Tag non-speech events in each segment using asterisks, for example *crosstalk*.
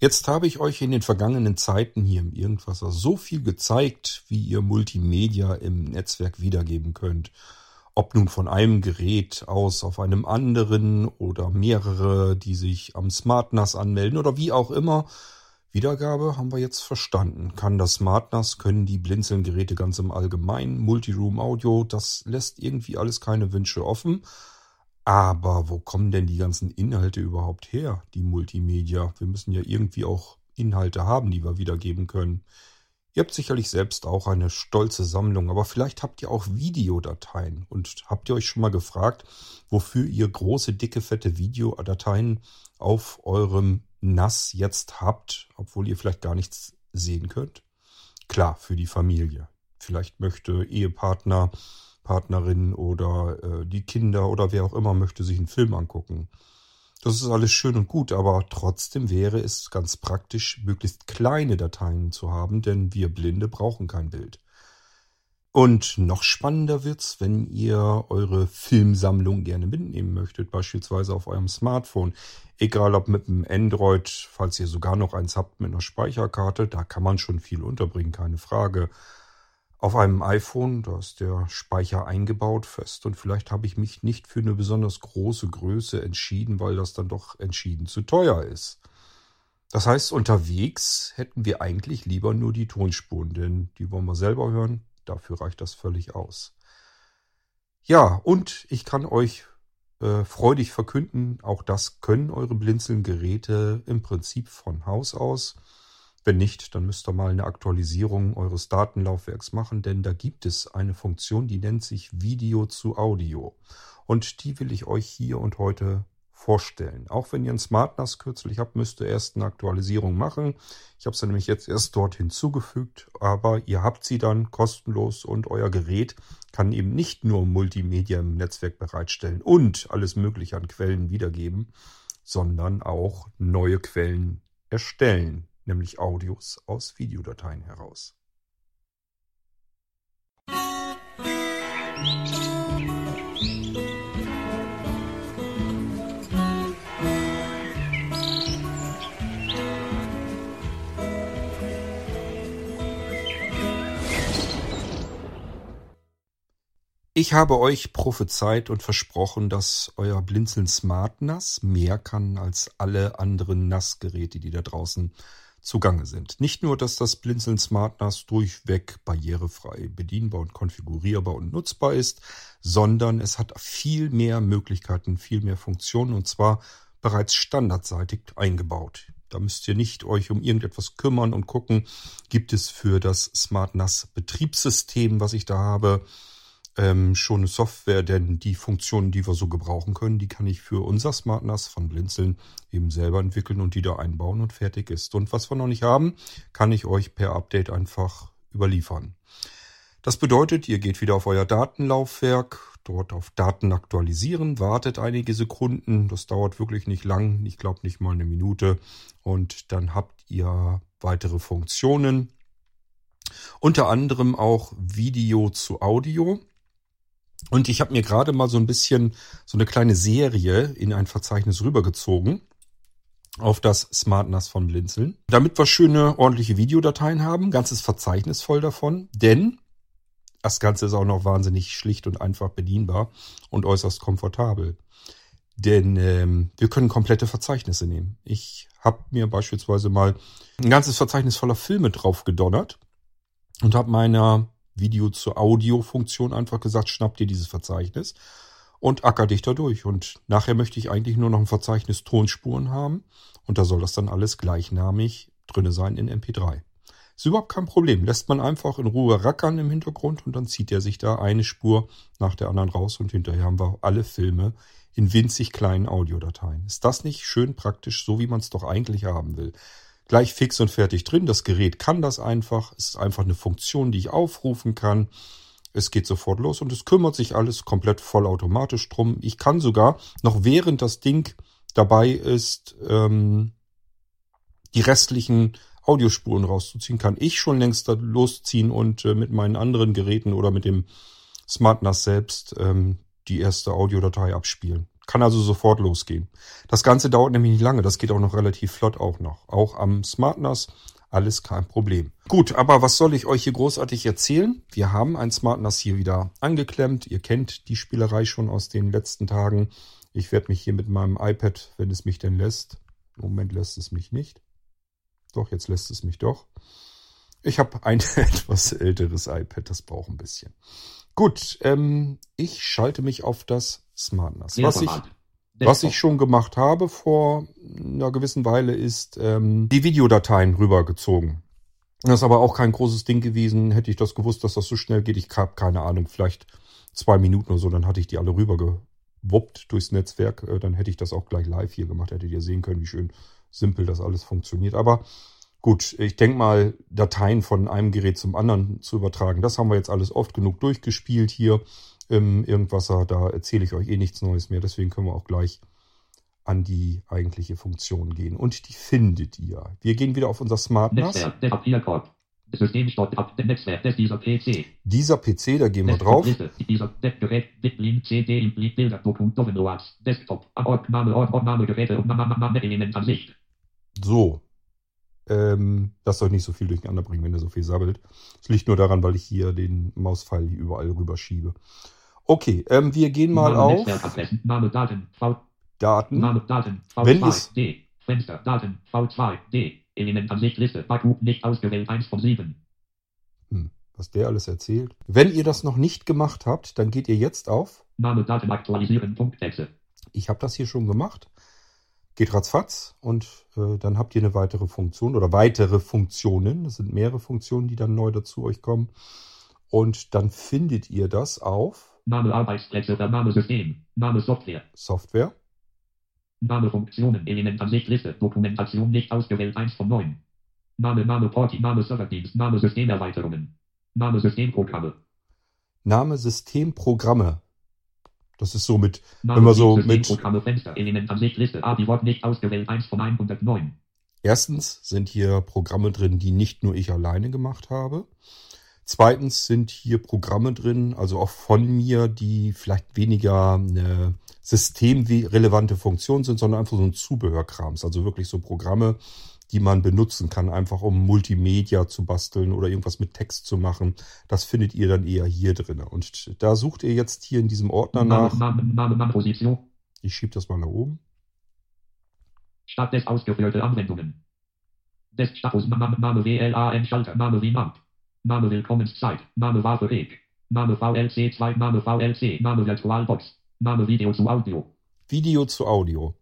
Jetzt habe ich euch in den vergangenen Zeiten hier im Irgendwasser so viel gezeigt, wie ihr Multimedia im Netzwerk wiedergeben könnt. Ob nun von einem Gerät aus auf einem anderen oder mehrere, die sich am SmartNAS anmelden oder wie auch immer. Wiedergabe haben wir jetzt verstanden. Kann das SmartNAS, können die Blinzeln-Geräte ganz im Allgemeinen, Multiroom Audio, das lässt irgendwie alles keine Wünsche offen. Aber wo kommen denn die ganzen Inhalte überhaupt her, die Multimedia? Wir müssen ja irgendwie auch Inhalte haben, die wir wiedergeben können. Ihr habt sicherlich selbst auch eine stolze Sammlung, aber vielleicht habt ihr auch Videodateien. Und habt ihr euch schon mal gefragt, wofür ihr große, dicke, fette Videodateien auf eurem NAS jetzt habt, obwohl ihr vielleicht gar nichts sehen könnt? Klar, für die Familie. Vielleicht möchte Ehepartner Partnerin oder äh, die Kinder oder wer auch immer möchte sich einen Film angucken. Das ist alles schön und gut, aber trotzdem wäre es ganz praktisch, möglichst kleine Dateien zu haben, denn wir Blinde brauchen kein Bild. Und noch spannender wird's, wenn ihr eure Filmsammlung gerne mitnehmen möchtet, beispielsweise auf eurem Smartphone. Egal ob mit einem Android, falls ihr sogar noch eins habt mit einer Speicherkarte, da kann man schon viel unterbringen, keine Frage. Auf einem iPhone, da ist der Speicher eingebaut fest und vielleicht habe ich mich nicht für eine besonders große Größe entschieden, weil das dann doch entschieden zu teuer ist. Das heißt, unterwegs hätten wir eigentlich lieber nur die Tonspuren, denn die wollen wir selber hören. Dafür reicht das völlig aus. Ja, und ich kann euch äh, freudig verkünden, auch das können eure Blinzeln-Geräte im Prinzip von Haus aus. Wenn nicht, dann müsst ihr mal eine Aktualisierung eures Datenlaufwerks machen, denn da gibt es eine Funktion, die nennt sich Video zu Audio. Und die will ich euch hier und heute vorstellen. Auch wenn ihr ein SmartNAS kürzlich habt, müsst ihr erst eine Aktualisierung machen. Ich habe sie nämlich jetzt erst dort hinzugefügt, aber ihr habt sie dann kostenlos und euer Gerät kann eben nicht nur Multimedia im Netzwerk bereitstellen und alles Mögliche an Quellen wiedergeben, sondern auch neue Quellen erstellen nämlich Audios aus Videodateien heraus. Ich habe euch prophezeit und versprochen, dass euer Blinzeln Smart NAS mehr kann als alle anderen NAS-Geräte, die da draußen zugange sind. Nicht nur, dass das Blinzeln Smart NAS durchweg barrierefrei bedienbar und konfigurierbar und nutzbar ist, sondern es hat viel mehr Möglichkeiten, viel mehr Funktionen und zwar bereits standardseitig eingebaut. Da müsst ihr nicht euch um irgendetwas kümmern und gucken, gibt es für das Smart NAS Betriebssystem, was ich da habe, ähm, schon eine Software, denn die Funktionen, die wir so gebrauchen können, die kann ich für unser Smart NAS von Blinzeln eben selber entwickeln und die da einbauen und fertig ist. Und was wir noch nicht haben, kann ich euch per Update einfach überliefern. Das bedeutet, ihr geht wieder auf euer Datenlaufwerk, dort auf Daten aktualisieren, wartet einige Sekunden, das dauert wirklich nicht lang, ich glaube nicht mal eine Minute und dann habt ihr weitere Funktionen. Unter anderem auch Video zu Audio. Und ich habe mir gerade mal so ein bisschen so eine kleine Serie in ein Verzeichnis rübergezogen auf das Smart NAS von Blinzeln, damit wir schöne, ordentliche Videodateien haben, ganzes Verzeichnis voll davon, denn das Ganze ist auch noch wahnsinnig schlicht und einfach bedienbar und äußerst komfortabel. Denn ähm, wir können komplette Verzeichnisse nehmen. Ich habe mir beispielsweise mal ein ganzes Verzeichnis voller Filme drauf gedonnert und habe meiner Video zur Audio-Funktion einfach gesagt, schnapp dir dieses Verzeichnis und acker dich da durch. Und nachher möchte ich eigentlich nur noch ein Verzeichnis Tonspuren haben und da soll das dann alles gleichnamig drinne sein in MP3. Ist überhaupt kein Problem. Lässt man einfach in Ruhe rackern im Hintergrund und dann zieht er sich da eine Spur nach der anderen raus und hinterher haben wir alle Filme in winzig kleinen Audiodateien. Ist das nicht schön praktisch, so wie man es doch eigentlich haben will? Gleich fix und fertig drin. Das Gerät kann das einfach. Es ist einfach eine Funktion, die ich aufrufen kann. Es geht sofort los und es kümmert sich alles komplett vollautomatisch drum. Ich kann sogar noch während das Ding dabei ist, ähm, die restlichen Audiospuren rauszuziehen, kann ich schon längst da losziehen und äh, mit meinen anderen Geräten oder mit dem SmartNAS selbst ähm, die erste Audiodatei abspielen. Kann also sofort losgehen. Das Ganze dauert nämlich nicht lange. Das geht auch noch relativ flott auch noch. Auch am SmartNAS alles kein Problem. Gut, aber was soll ich euch hier großartig erzählen? Wir haben ein SmartNAS hier wieder angeklemmt. Ihr kennt die Spielerei schon aus den letzten Tagen. Ich werde mich hier mit meinem iPad, wenn es mich denn lässt. Im Moment lässt es mich nicht. Doch, jetzt lässt es mich doch. Ich habe ein *laughs* etwas älteres iPad, das braucht ein bisschen. Gut, ähm, ich schalte mich auf das SmartNAS. Was ich, was ich schon gemacht habe vor einer gewissen Weile ist ähm, die Videodateien rübergezogen. Das ist aber auch kein großes Ding gewesen. Hätte ich das gewusst, dass das so schnell geht, ich habe keine Ahnung, vielleicht zwei Minuten oder so, dann hatte ich die alle rübergewuppt durchs Netzwerk. Äh, dann hätte ich das auch gleich live hier gemacht, hättet ihr sehen können, wie schön simpel das alles funktioniert. Aber Gut, ich denke mal, Dateien von einem Gerät zum anderen zu übertragen, das haben wir jetzt alles oft genug durchgespielt hier im Irgendwasser. Da erzähle ich euch eh nichts Neues mehr. Deswegen können wir auch gleich an die eigentliche Funktion gehen. Und die findet ihr. Wir gehen wieder auf unser Smart NAS. Dieser PC. Dieser PC, da gehen wir drauf. So, ähm, lasst euch nicht so viel durcheinander bringen, wenn ihr so viel sabbelt. Es liegt nur daran, weil ich hier den Mauspfeil hier überall rüberschiebe. Okay, ähm, wir gehen mal Name, auf Name, Daten, v Daten. Name, Daten, V2, wenn es D, Fenster, Daten, V2, D, Element Ansicht, Liste, Backup, nicht ausgewählt, 1 von 7. Hm, was der alles erzählt. Wenn ihr das noch nicht gemacht habt, dann geht ihr jetzt auf Name, Daten, aktualisieren, Punktexe. Ich habe das hier schon gemacht. Geht ratzfatz und äh, dann habt ihr eine weitere Funktion oder weitere Funktionen. Das sind mehrere Funktionen, die dann neu dazu euch kommen. Und dann findet ihr das auf Name Arbeitsplätze oder Name System, Name Software. Software. Name Funktionen, Element Ansicht Liste, Dokumentation nicht ausgewählt 1 von 9. Name, Name Porti, Name Serverdienst, Name Systemerweiterungen. Name Systemprogramme. Name Systemprogramme. Das ist so mit, wenn man so mit. Erstens sind hier Programme drin, die nicht nur ich alleine gemacht habe. Zweitens sind hier Programme drin, also auch von mir, die vielleicht weniger eine systemrelevante Funktion sind, sondern einfach so ein Zubehörkrams. Also wirklich so Programme, die man benutzen kann, einfach um Multimedia zu basteln oder irgendwas mit Text zu machen. Das findet ihr dann eher hier drin. Und da sucht ihr jetzt hier in diesem Ordner nach. Name, Name, Name, Position. Ich schiebe das mal nach oben. Statt des ausgeführte Anwendungen. Des Status Name, Name WLAN Schalter, Name Remote. Name Willkommenszeit, Name Waffe Weg. Name VLC 2, Name VLC, Name Virtualbox. Name Video zu Audio. Video zu Audio.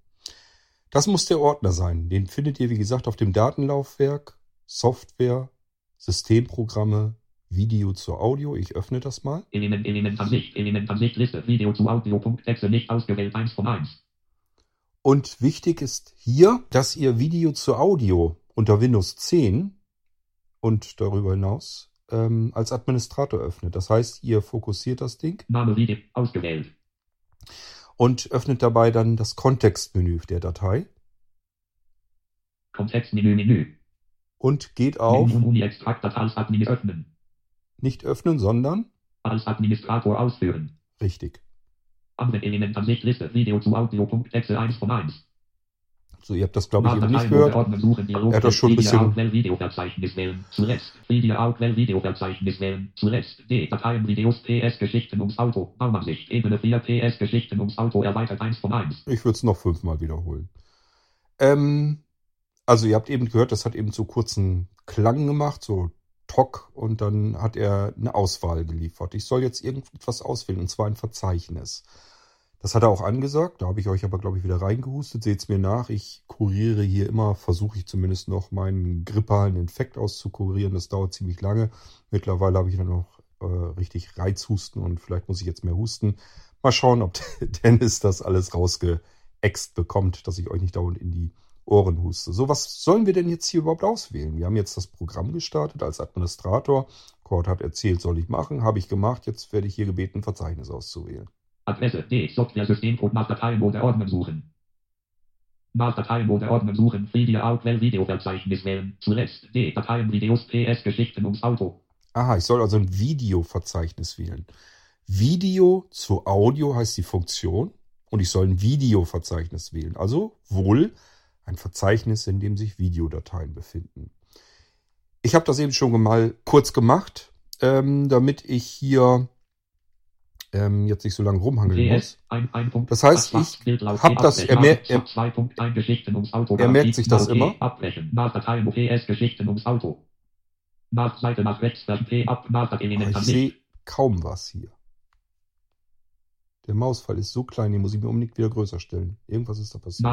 Das muss der Ordner sein. Den findet ihr, wie gesagt, auf dem Datenlaufwerk, Software, Systemprogramme, Video zu Audio. Ich öffne das mal. Element, Element Ansicht, Element Ansicht, Liste, Video zu Audio, Texte nicht ausgewählt, 1 von 1. Und wichtig ist hier, dass ihr Video zu Audio unter Windows 10 und darüber hinaus ähm, als Administrator öffnet. Das heißt, ihr fokussiert das Ding. Name Video ausgewählt und öffnet dabei dann das Kontextmenü der Datei. Kontextmenü, Menü. Und geht auf. Extrakt als Admin öffnen. Nicht öffnen, sondern. Als Administrator ausführen. Richtig. Anwendelement Ansicht Liste Video zu Audio.exe 1 von 1. So, ihr habt das, glaube ich, eben nicht gehört. Er hat das schon ein bisschen... Videoverzeichnis wählen. Zuletzt. Videoverzeichnis wählen. Zuletzt. D. Dateien, Videos, PS, Geschichten ums Auto. Baumansicht. Ebene 4, PS, Geschichten ums Auto. Erweitert 1 von 1. Ich würde es noch fünfmal wiederholen. Ähm, also ihr habt eben gehört, das hat eben so kurzen Klang gemacht, so Tock, und dann hat er eine Auswahl geliefert. Ich soll jetzt irgendwas auswählen, und zwar ein Verzeichnis. Das hat er auch angesagt, da habe ich euch aber, glaube ich, wieder reingehustet. Seht's mir nach, ich kuriere hier immer, versuche ich zumindest noch meinen grippalen Infekt auszukurieren. Das dauert ziemlich lange. Mittlerweile habe ich dann noch äh, richtig Reizhusten und vielleicht muss ich jetzt mehr husten. Mal schauen, ob *laughs* Dennis das alles rausgeext bekommt, dass ich euch nicht dauernd in die Ohren huste. So, was sollen wir denn jetzt hier überhaupt auswählen? Wir haben jetzt das Programm gestartet als Administrator. Cord hat erzählt, soll ich machen, habe ich gemacht. Jetzt werde ich hier gebeten, Verzeichnis auszuwählen. Adresse D. Software-Systemcode nach Dateienmode Ordner suchen. Nach Dateienmode Ordner suchen. Video Outwell Videoverzeichnis wählen. Zuletzt D. Dateien Videos PS Geschichten ums Auto. Aha, ich soll also ein Videoverzeichnis wählen. Video zu Audio heißt die Funktion. Und ich soll ein Videoverzeichnis wählen. Also wohl ein Verzeichnis, in dem sich Videodateien befinden. Ich habe das eben schon mal kurz gemacht, ähm, damit ich hier ähm, jetzt nicht so lange rumhangeln muss. Das heißt, ich habe das, er, mer er, er merkt sich das immer. Ich sehe kaum was hier. Der Mausfall ist so klein, den muss ich mir unbedingt wieder größer stellen. Irgendwas ist da passiert.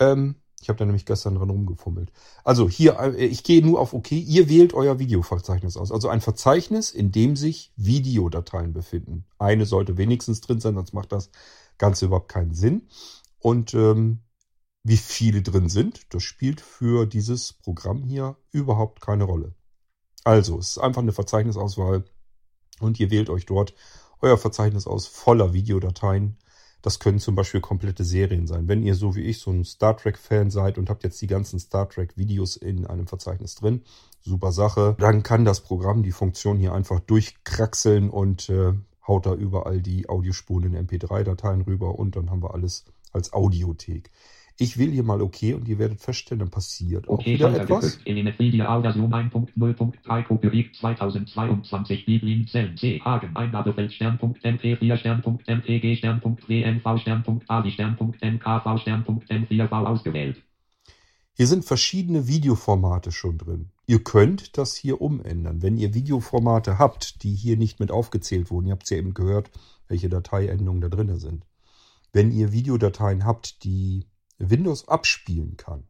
Ähm, ich habe da nämlich gestern dran rumgefummelt. Also hier, äh, ich gehe nur auf OK. Ihr wählt euer Videoverzeichnis aus. Also ein Verzeichnis, in dem sich Videodateien befinden. Eine sollte wenigstens drin sein, sonst macht das Ganze überhaupt keinen Sinn. Und ähm, wie viele drin sind, das spielt für dieses Programm hier überhaupt keine Rolle. Also, es ist einfach eine Verzeichnisauswahl und ihr wählt euch dort euer Verzeichnis aus voller Videodateien das können zum Beispiel komplette Serien sein. Wenn ihr so wie ich so ein Star Trek-Fan seid und habt jetzt die ganzen Star Trek-Videos in einem Verzeichnis drin, super Sache, dann kann das Programm die Funktion hier einfach durchkraxeln und äh, haut da überall die Audiospuren in MP3-Dateien rüber und dann haben wir alles als Audiothek. Ich will hier mal okay und ihr werdet feststellen, dann passiert auch okay, wieder etwas. Element Media Version 1.0.3 Copyright 2022 Biblin Zellen C Hagen Eingabefeld Stern.mp4 Stern.mpg Stern.wmv Stern.ali Stern.mkv Stern.m4v ausgewählt. Hier sind verschiedene Videoformate schon drin. Ihr könnt das hier umändern. Wenn ihr Videoformate habt, die hier nicht mit aufgezählt wurden, ihr habt es ja eben gehört, welche Dateiendungen da drin sind. Wenn ihr Videodateien habt, die Windows abspielen kann,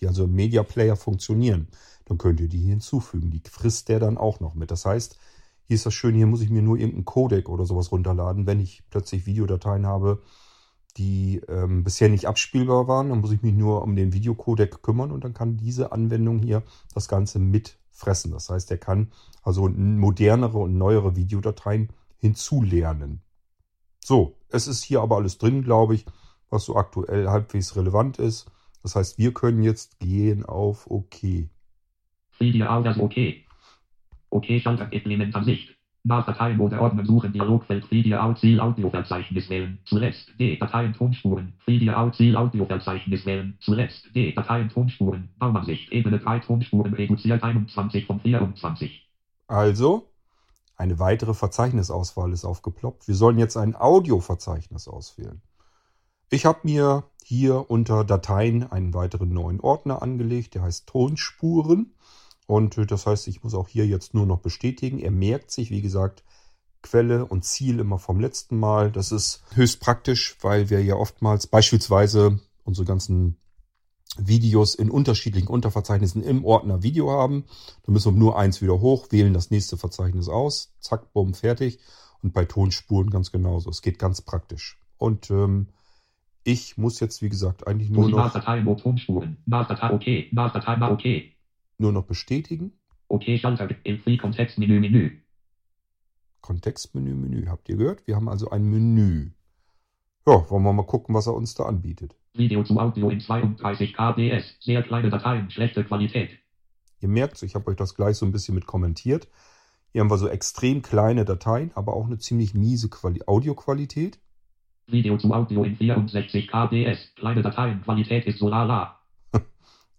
die also im Media Player funktionieren, dann könnt ihr die hinzufügen. Die frisst der dann auch noch mit. Das heißt, hier ist das schön, hier muss ich mir nur irgendeinen Codec oder sowas runterladen. Wenn ich plötzlich Videodateien habe, die ähm, bisher nicht abspielbar waren, dann muss ich mich nur um den Videocodec kümmern und dann kann diese Anwendung hier das Ganze mitfressen. Das heißt, er kann also modernere und neuere Videodateien hinzulernen. So, es ist hier aber alles drin, glaube ich was so aktuell halbwegs relevant ist. Das heißt, wir können jetzt gehen auf OK. Video das OK. OK Schalter Element Ansicht. Nach Dateienmode Ordner suchen Dialogfeld Video Out Ziel Audioverzeichnis wählen. Zuletzt D Dateien Tonspuren. Video Out Ziel Audioverzeichnis wählen. Zuletzt D Dateien Tonspuren. Baumansicht Ebene 3 Tonspuren reduziert 21 von 24. Also, eine weitere Verzeichnisauswahl ist aufgeploppt. Wir sollen jetzt ein Audioverzeichnis auswählen. Ich habe mir hier unter Dateien einen weiteren neuen Ordner angelegt, der heißt Tonspuren. Und äh, das heißt, ich muss auch hier jetzt nur noch bestätigen. Er merkt sich, wie gesagt, Quelle und Ziel immer vom letzten Mal. Das ist höchst praktisch, weil wir ja oftmals beispielsweise unsere ganzen Videos in unterschiedlichen Unterverzeichnissen im Ordner Video haben. Da müssen wir nur eins wieder hoch, wählen das nächste Verzeichnis aus, zack, bumm, fertig. Und bei Tonspuren ganz genauso. Es geht ganz praktisch. Und ähm, ich muss jetzt, wie gesagt, eigentlich nur noch. Nur noch bestätigen. Okay, Schalter im Free Kontextmenü Menü. Kontextmenü Menü. Habt ihr gehört? Wir haben also ein Menü. Ja, wollen wir mal gucken, was er uns da anbietet. Video zu Audio in 32 kbs. Sehr kleine Dateien, schlechte Qualität. Ihr merkt, ich habe euch das gleich so ein bisschen mit kommentiert. Hier haben wir so extrem kleine Dateien, aber auch eine ziemlich miese Quali Audioqualität. Video zu Audio in 64 kbs. Kleine Dateien, Qualität ist so lala. *laughs*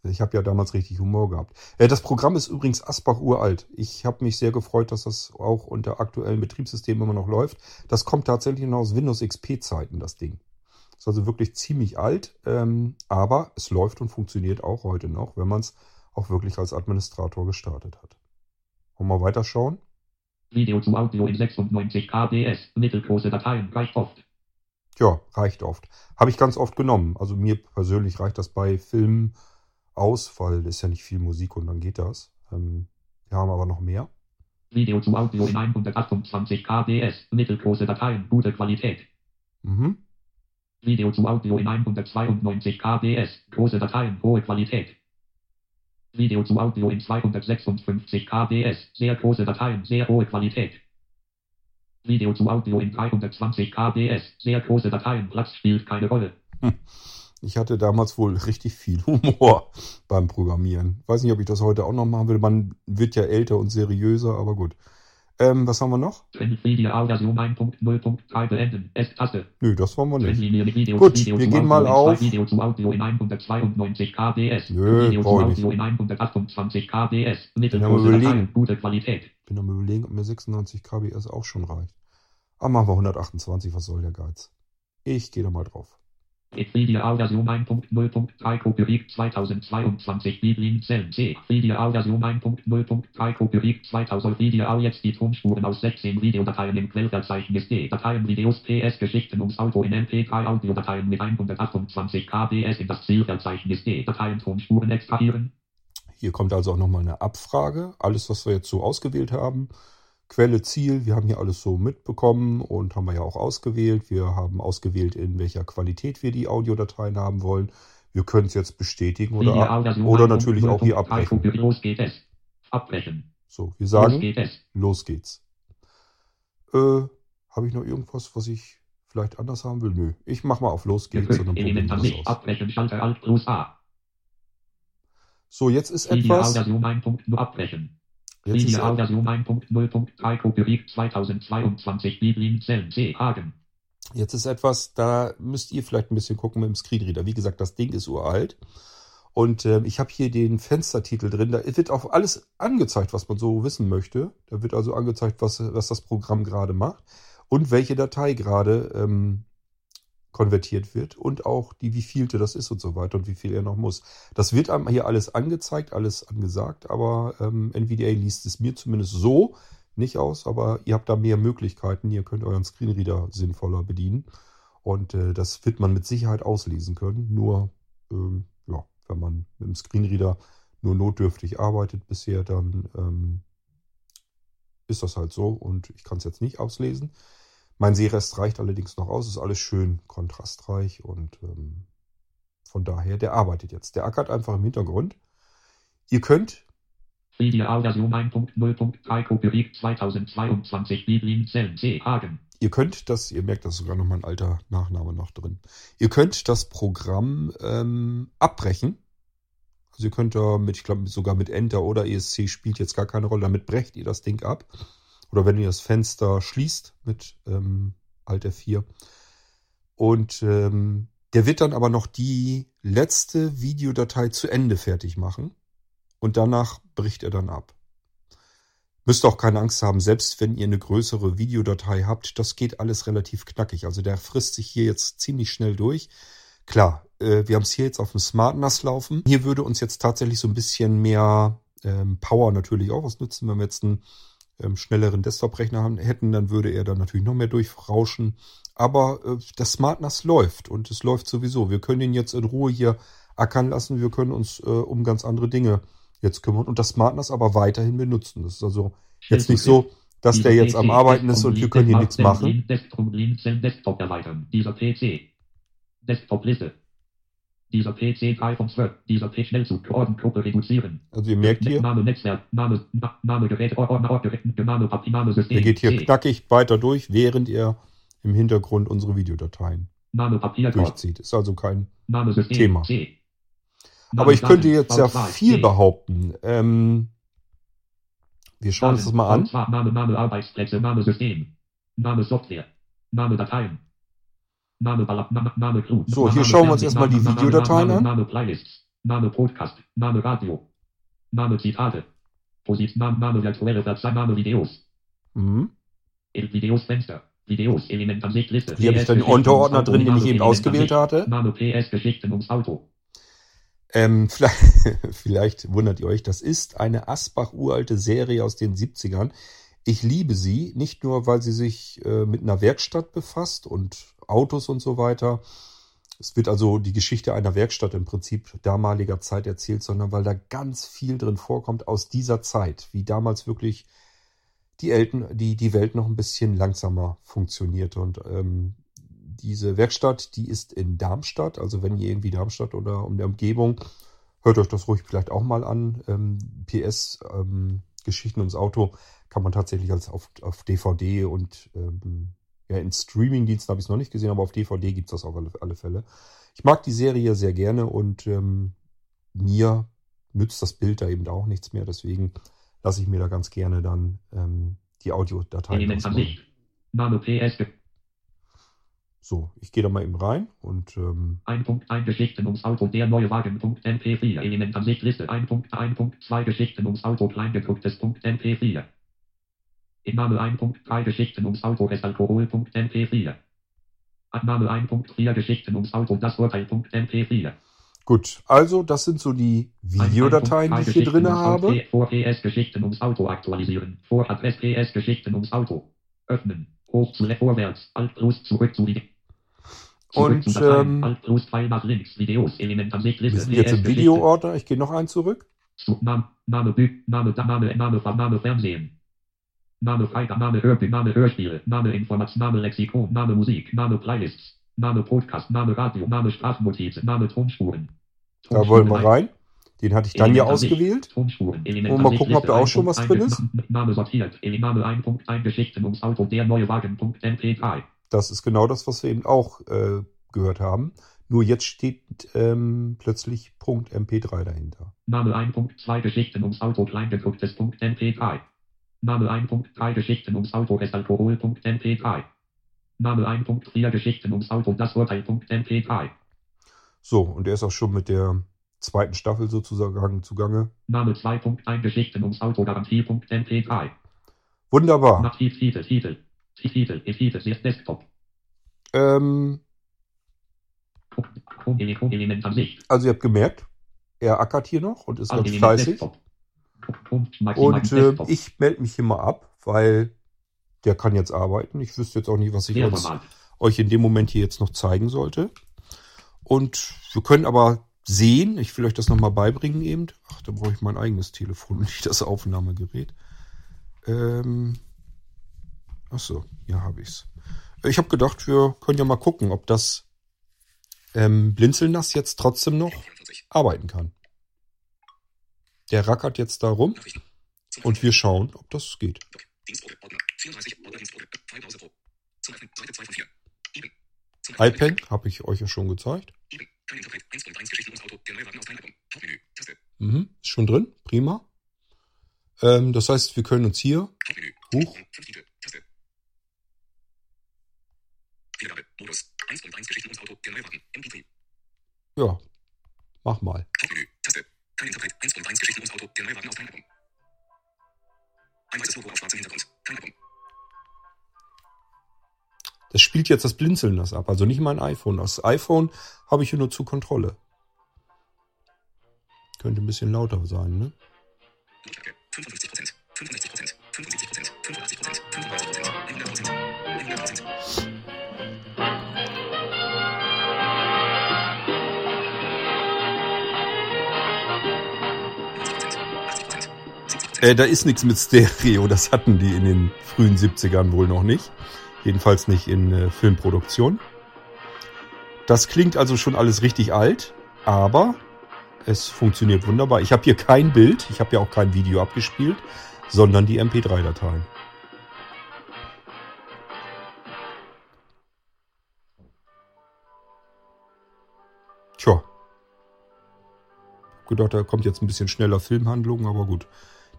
Ich habe ja damals richtig Humor gehabt. Äh, das Programm ist übrigens Asbach uralt. Ich habe mich sehr gefreut, dass das auch unter aktuellen Betriebssystemen immer noch läuft. Das kommt tatsächlich noch aus Windows XP-Zeiten, das Ding. Ist also wirklich ziemlich alt, ähm, aber es läuft und funktioniert auch heute noch, wenn man es auch wirklich als Administrator gestartet hat. Wollen wir weiterschauen? Video zu Audio in 96 kbs. Mittelgroße Dateien reicht oft. Ja, reicht oft. Habe ich ganz oft genommen. Also mir persönlich reicht das bei Filmen aus, weil ist ja nicht viel Musik und dann geht das. Ähm, wir haben aber noch mehr. Video zu Audio in 128 kbs, mittelgroße Dateien, gute Qualität. Mhm. Video zu Audio in 192 kbs, große Dateien, hohe Qualität. Video zu Audio in 256 kbs, sehr große Dateien, sehr hohe Qualität. Video zu Audio in 320 kbs. Sehr große Dateien. Platz spielt keine Rolle. Hm. Ich hatte damals wohl richtig viel *laughs* Humor beim Programmieren. Weiß nicht, ob ich das heute auch noch machen will. Man wird ja älter und seriöser, aber gut. Ähm, was haben wir noch? Media Version 1.0.3 beenden. S-Taste. Nö, das wollen wir nicht. Gut, Video wir gehen mal auf- Video zu Audio in 192 kbs. Nö, Video zu Audio in 128 kbs. Mittelgroße Überlegen. Dateien, gute Qualität. Bin am überlegen, ob mir 96 kbs auch schon reicht. Ah, machen wir 128, was soll der Geiz? Ich gehe da mal drauf. Media Version 1.0.3 Copyright 2022 Biblin Zellen C. Media Version 1.0.3 Copyright 2000 Video jetzt die Tonspuren aus 16 Videodateien im Quellverzeichnis D. Dateien Videos PS Geschichten ums Auto in MP3 Audiodateien mit 128 kbs in das Zielverzeichnis D. Dateien Tonspuren extrahieren. Hier kommt also auch nochmal eine Abfrage. Alles, was wir jetzt so ausgewählt haben. Quelle, Ziel, wir haben hier alles so mitbekommen und haben wir ja auch ausgewählt. Wir haben ausgewählt, in welcher Qualität wir die Audiodateien haben wollen. Wir können es jetzt bestätigen oder, Version oder natürlich auch hier 1.0.3 abbrechen. Los geht. Abbrechen. So, wir Los sagen, geht es. los geht's. Äh, habe ich noch irgendwas, was ich vielleicht anders haben will? Nö. Ich mach mal auf los geht's und dann probieren Element wir an das sich. aus. Abbrechen. Schalter Alt plus A. So, jetzt ist etwas. Version 1.0 abbrechen. Jetzt ist, Media Version 1.0.3 Copyright 2022 Biblin Zellen C. Hagen. Jetzt ist etwas, da müsst ihr vielleicht ein bisschen gucken mit dem Screenreader. Wie gesagt, das Ding ist uralt. Und ähm, ich habe hier den Fenstertitel drin. Da wird auch alles angezeigt, was man so wissen möchte. Da wird also angezeigt, was, was das Programm gerade macht und welche Datei gerade ähm, konvertiert wird und auch die, wie vielte das ist und so weiter und wie viel er noch muss. Das wird einem hier alles angezeigt, alles angesagt, aber ähm, NVDA liest es mir zumindest so nicht aus, aber ihr habt da mehr Möglichkeiten. Ihr könnt euren Screenreader sinnvoller bedienen und äh, das wird man mit Sicherheit auslesen können. Nur, ähm, ja, wenn man mit dem Screenreader nur notdürftig arbeitet bisher, dann ähm, ist das halt so und ich kann es jetzt nicht auslesen. Mein Sehrest reicht allerdings noch aus, ist alles schön kontrastreich und ähm, von daher, der arbeitet jetzt. Der ackert einfach im Hintergrund. Ihr könnt, Version 1.0.3 Copyright 2022 Biblin Zellen C. Hagen. ihr könnt das, ihr merkt, da ist sogar noch mein alter Nachname noch drin. Ihr könnt das Programm ähm, abbrechen. Also ihr könnt da mit, ich glaube sogar mit Enter oder ESC spielt jetzt gar keine Rolle, damit brecht ihr das Ding ab. Oder wenn ihr das Fenster schließt mit ähm, Alt F4. Und ähm, der wird dann aber noch die letzte Videodatei zu Ende fertig machen. Und danach bricht er dann ab. Müsst auch keine Angst haben, selbst wenn ihr eine größere Videodatei habt, das geht alles relativ knackig. Also der frisst sich hier jetzt ziemlich schnell durch. Klar, äh, wir haben es hier jetzt auf dem Smart NAS laufen. Hier würde uns jetzt tatsächlich so ein bisschen mehr ähm, Power natürlich auch was nützen, wenn wir jetzt einen ähm, schnelleren Desktop-Rechner hätten, dann würde er dann natürlich noch mehr durchrauschen. Aber äh, das Smart NAS läuft und es läuft sowieso. Wir können ihn jetzt in Ruhe hier ackern lassen. Wir können uns äh, um ganz andere Dinge jetzt kümmern und das Smart NAS aber weiterhin benutzen. Das ist also jetzt nicht so, dass der jetzt am Arbeiten ist und wir können hier nichts machen. Dieser PC. Desktop-Liste. Dieser PC 3 von 12. Dieser P Schnellzug. Ordengruppe reduzieren. Also ihr merkt hier, Name Netzwerk. Name, Na- Name Gerät. Ordner, Ordner, Name Papier, Name System. der geht hier knackig weiter durch, während er im Hintergrund unsere Videodateien Name Papier. durchzieht. Ist also kein Name System. Thema. C. Aber ich könnte jetzt ja V2, viel behaupten. Ähm, wir schauen uns das mal an. V2, Name, Name Arbeitsplätze, Name System. Name Software. Name Dateien. Name Ballab, Name, Name Crew. So, Name hier schauen wir uns erstmal die Videodateien an. Name Playlists. Name Podcast. Name Radio. Name Zitate. Position, Name, virtuelle Verzeichnis, Name Videos. Mhm. Videos Fenster. Videos Element an. Hier habe ich dann Unterordner drin, den ich eben ausgewählt hatte. Name PS Geschichten ums Auto. Ähm, *laughs* vielleicht, vielleicht wundert ihr euch, das ist eine Asbach uralte Serie aus den 70ern. Ich liebe sie, nicht nur, weil sie sich äh, mit einer Werkstatt befasst und Autos und so weiter. Es wird also die Geschichte einer Werkstatt im Prinzip damaliger Zeit erzählt, sondern weil da ganz viel drin vorkommt aus dieser Zeit, wie damals wirklich die, Elten, die, die Welt noch ein bisschen langsamer funktionierte. Und ähm, diese Werkstatt, die ist in Darmstadt. Also wenn ihr irgendwie Darmstadt oder um der Umgebung, hört euch das ruhig vielleicht auch mal an. Ähm, PS, ähm, Geschichten ums Auto, kann man tatsächlich als auf, auf DVD und ähm, ja, in Streamingdiensten habe ich es noch nicht gesehen, aber auf DVD gibt es das auf alle, alle Fälle. Ich mag die Serie sehr gerne und ähm, mir nützt das Bild da eben auch nichts mehr. Deswegen lasse ich mir da ganz gerne dann ähm, die. Name PS. ge- So, ich gehe da mal eben rein und ähm, Ein Punkt, ein Geschichten ums Auto, der neue Wagen, Punkt MP4, Element Ansicht, Liste, ein Punkt, ein Punkt, zwei Geschichten ums Auto, kleingedrucktes, Punkt MP4. Punkt, drei Geschichten ums Auto, es Alkohol, Punkt MP4. Annahme ein Punkt, vier Geschichten ums Auto, das Urteil, Punkt MP4. gut. Also, das sind so die Videodateien, die ich hier drin habe. Vor PS Geschichten ums Auto aktualisieren. Vor Adress PS Geschichten ums Auto. Öffnen. Hoch zu vorwärts. Alt plus zurück zu. Zurück Und, ähm, Alt plus Pfeil nach links. Videos. Element an sich Wir sind jetzt im. Videoordner. Ich gehe noch einen zurück. Zu, Name, Name, Name, Name, Name, Fernsehen. Name, Freitag, Name, Hörspiel, Name, Hörspiele, Name, Information, Name, Lexikon, Name, Musik, Name, Playlists, Name, Podcast, Name, Radio, Name, Sprachnotizen, Name, Tonspuren. Da wollen wir rein. Den hatte ich dann ja Element ausgewählt. Element wir mal gucken, ob da auch schon was drin ist? Name sortiert, Name ein Punkt, ein Geschichten ums Auto, der neue Wagen, Punkt, MP3. Das ist genau das, was wir eben auch äh, gehört haben. Nur jetzt steht ähm, plötzlich Punkt MP3 dahinter. Name ein Punkt, zwei Geschichten ums Auto, kleingedrucktes, Punkt, MP3. Name ein Punkt, drei Geschichten ums Auto, es Alkohol, Punkt, MP3. Name ein Punkt, vier Geschichten ums Auto, das Urteil, Punkt, MP3. So, und er ist auch schon mit der zweiten Staffel sozusagen zugange. Name zwei Punkt, ein Geschichten ums Auto, Garantie, Punkt, MP3. Wunderbar. Nach Titel, Titel, Titel. Titel, Titel, Desktop. Ähm, also ihr habt gemerkt, er ackert hier noch und ist ganz fleißig. Desktop. Und äh, ich melde mich hier mal ab, weil der kann jetzt arbeiten. Ich wüsste jetzt auch nicht, was ich uns, Leerformat. euch in dem Moment hier jetzt noch zeigen sollte. Und wir können aber sehen, ich will euch das nochmal beibringen eben. Ach, da brauche ich mein eigenes Telefon und nicht das Aufnahmegerät. Ähm, ach so, hier habe ich's. Ich habe gedacht, wir können ja mal gucken, ob das ähm, Blinzelnass jetzt trotzdem noch arbeiten kann. Der rackert jetzt da rum und wir schauen, ob das geht. Dienstgruppe, Ordner, 34, Ordner, Dienstgruppe, Pfeilpause pro. Zum Öffnen, Seite 2 von 4. Eben. Zum Öffnen, iPad habe ich euch ja schon gezeigt. Eben. Kein Interpret, 1 und 1 Geschichten ums Auto, der Neuwagen aus Teilhaltung. Hauptmenü, Taste, Mhm, ist schon drin, prima. Ähm, das heißt, wir können uns hier Hauptmenü. Huch. 5 Titel, Taste. Wiedergabe, Modus, 1 und 1 Geschichten ums Auto, der Neuwagen, MP3. Ja, mach mal. Kein Interpret, 1 und 1 Geschichten ums Auto, der Neuwagen aus Teilhaltung. Ein weißes Logo auf schwarzem Hintergrund. Teilhaltung. Das spielt jetzt das Blinzeln das ab, also nicht mein iPhone. Das iPhone habe ich hier nur zur Kontrolle. Könnte ein bisschen lauter sein, ne? Lautstärke, 55%, Äh, da ist nichts mit Stereo, das hatten die in den frühen 70ern wohl noch nicht. Jedenfalls nicht in äh, Filmproduktion. Das klingt also schon alles richtig alt, aber es funktioniert wunderbar. Ich habe hier kein Bild, ich habe ja auch kein Video abgespielt, sondern die MP3-Dateien. Tja. Gedacht, da kommt jetzt ein bisschen schneller Filmhandlung, aber gut.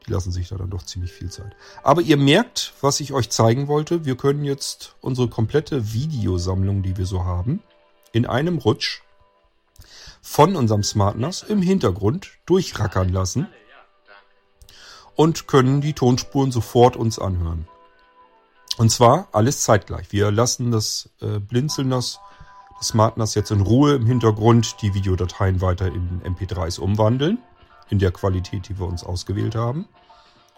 Die lassen sich da dann doch ziemlich viel Zeit. Aber ihr merkt, was ich euch zeigen wollte. Wir können jetzt unsere komplette Videosammlung, die wir so haben, in einem Rutsch von unserem SmartNAS im Hintergrund durchrackern lassen und können die Tonspuren sofort uns anhören. Und zwar alles zeitgleich. Wir lassen das äh, Blinzeln, das, das SmartNAS jetzt in Ruhe im Hintergrund die Videodateien weiter in MP3s umwandeln, in der Qualität, die wir uns ausgewählt haben.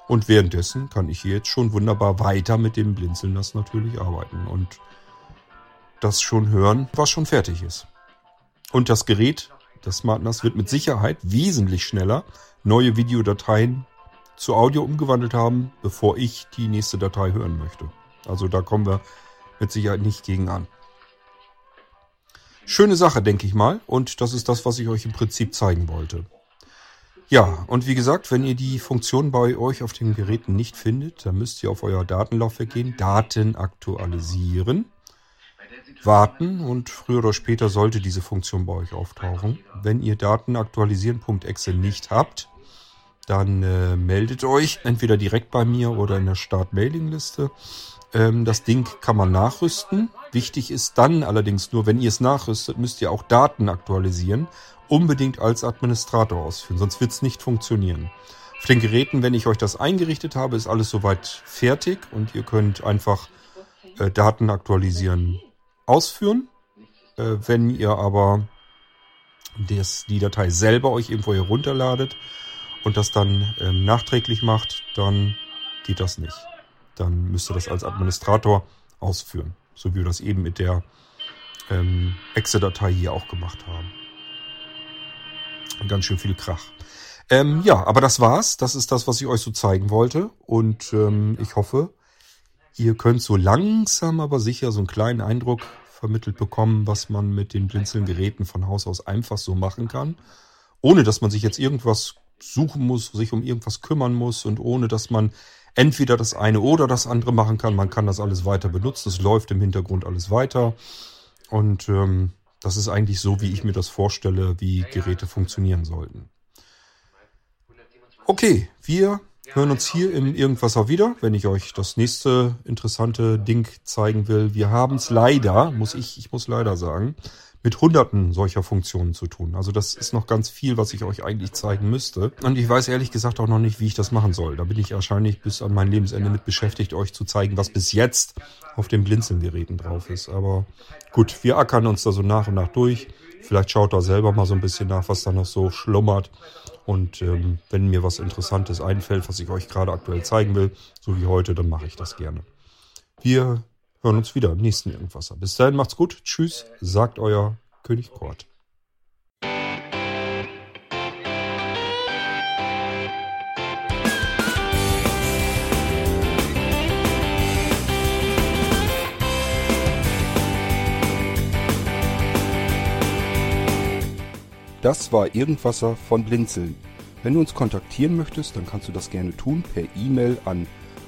Und währenddessen kann ich hier jetzt schon wunderbar weiter mit dem Blinzeln das natürlich arbeiten und das schon hören, was schon fertig ist. Und das Gerät, das SmartNAS, wird mit Sicherheit wesentlich schneller neue Videodateien zu Audio umgewandelt haben, bevor ich die nächste Datei hören möchte. Also da kommen wir mit Sicherheit nicht gegen an. Schöne Sache, denke ich mal. Und das ist das, was ich euch im Prinzip zeigen wollte. Ja, und wie gesagt, wenn ihr die Funktion bei euch auf den Geräten nicht findet, dann müsst ihr auf euer Datenlaufwerk gehen, Daten aktualisieren, warten und früher oder später sollte diese Funktion bei euch auftauchen. Wenn ihr Daten aktualisieren.exe nicht habt, dann äh, meldet euch entweder direkt bei mir oder in der Start-Mailing-Liste. Das Ding kann man nachrüsten. Wichtig ist dann allerdings nur, wenn ihr es nachrüstet, müsst ihr auch Daten aktualisieren. Unbedingt als Administrator ausführen, sonst wird es nicht funktionieren. Auf den Geräten, wenn ich euch das eingerichtet habe, ist alles soweit fertig und ihr könnt einfach äh, Daten aktualisieren ausführen. Äh, wenn ihr aber das, die Datei selber euch irgendwo herunterladet und das dann ähm, nachträglich macht, dann geht das nicht. Dann müsst ihr das als Administrator ausführen. So wie wir das eben mit der ähm, Exe-Datei hier auch gemacht haben. Ganz schön viel Krach. Ähm, ja, aber das war's. Das ist das, was ich euch so zeigen wollte. Und ähm, ich hoffe, ihr könnt so langsam aber sicher so einen kleinen Eindruck vermittelt bekommen, was man mit den Blinzeln-Geräten von Haus aus einfach so machen kann. Ohne dass man sich jetzt irgendwas suchen muss, sich um irgendwas kümmern muss und ohne dass man entweder das eine oder das andere machen kann. Man kann das alles weiter benutzen. Es läuft im Hintergrund alles weiter. Und ähm, das ist eigentlich so, wie ich mir das vorstelle, wie Geräte funktionieren sollten. Okay, wir hören uns hier im Irgendwasser wieder, wenn ich euch das nächste interessante Ding zeigen will. Wir haben es leider, muss ich, ich muss leider sagen, mit hunderten solcher Funktionen zu tun. Also das ist noch ganz viel, was ich euch eigentlich zeigen müsste. Und ich weiß ehrlich gesagt auch noch nicht, wie ich das machen soll. Da bin ich wahrscheinlich bis an mein Lebensende mit beschäftigt, euch zu zeigen, was bis jetzt auf den Blinzelgeräten drauf ist. Aber gut, wir ackern uns da so nach und nach durch. Vielleicht schaut da selber mal so ein bisschen nach, was da noch so schlummert. Und ähm, wenn mir was Interessantes einfällt, was ich euch gerade aktuell zeigen will, so wie heute, dann mache ich das gerne. Wir hören uns wieder im nächsten Irgendwasser. Bis dahin macht's gut. Tschüss, sagt euer König Kort. Das war Irgendwasser von Blinzeln. Wenn du uns kontaktieren möchtest, dann kannst du das gerne tun per E-Mail an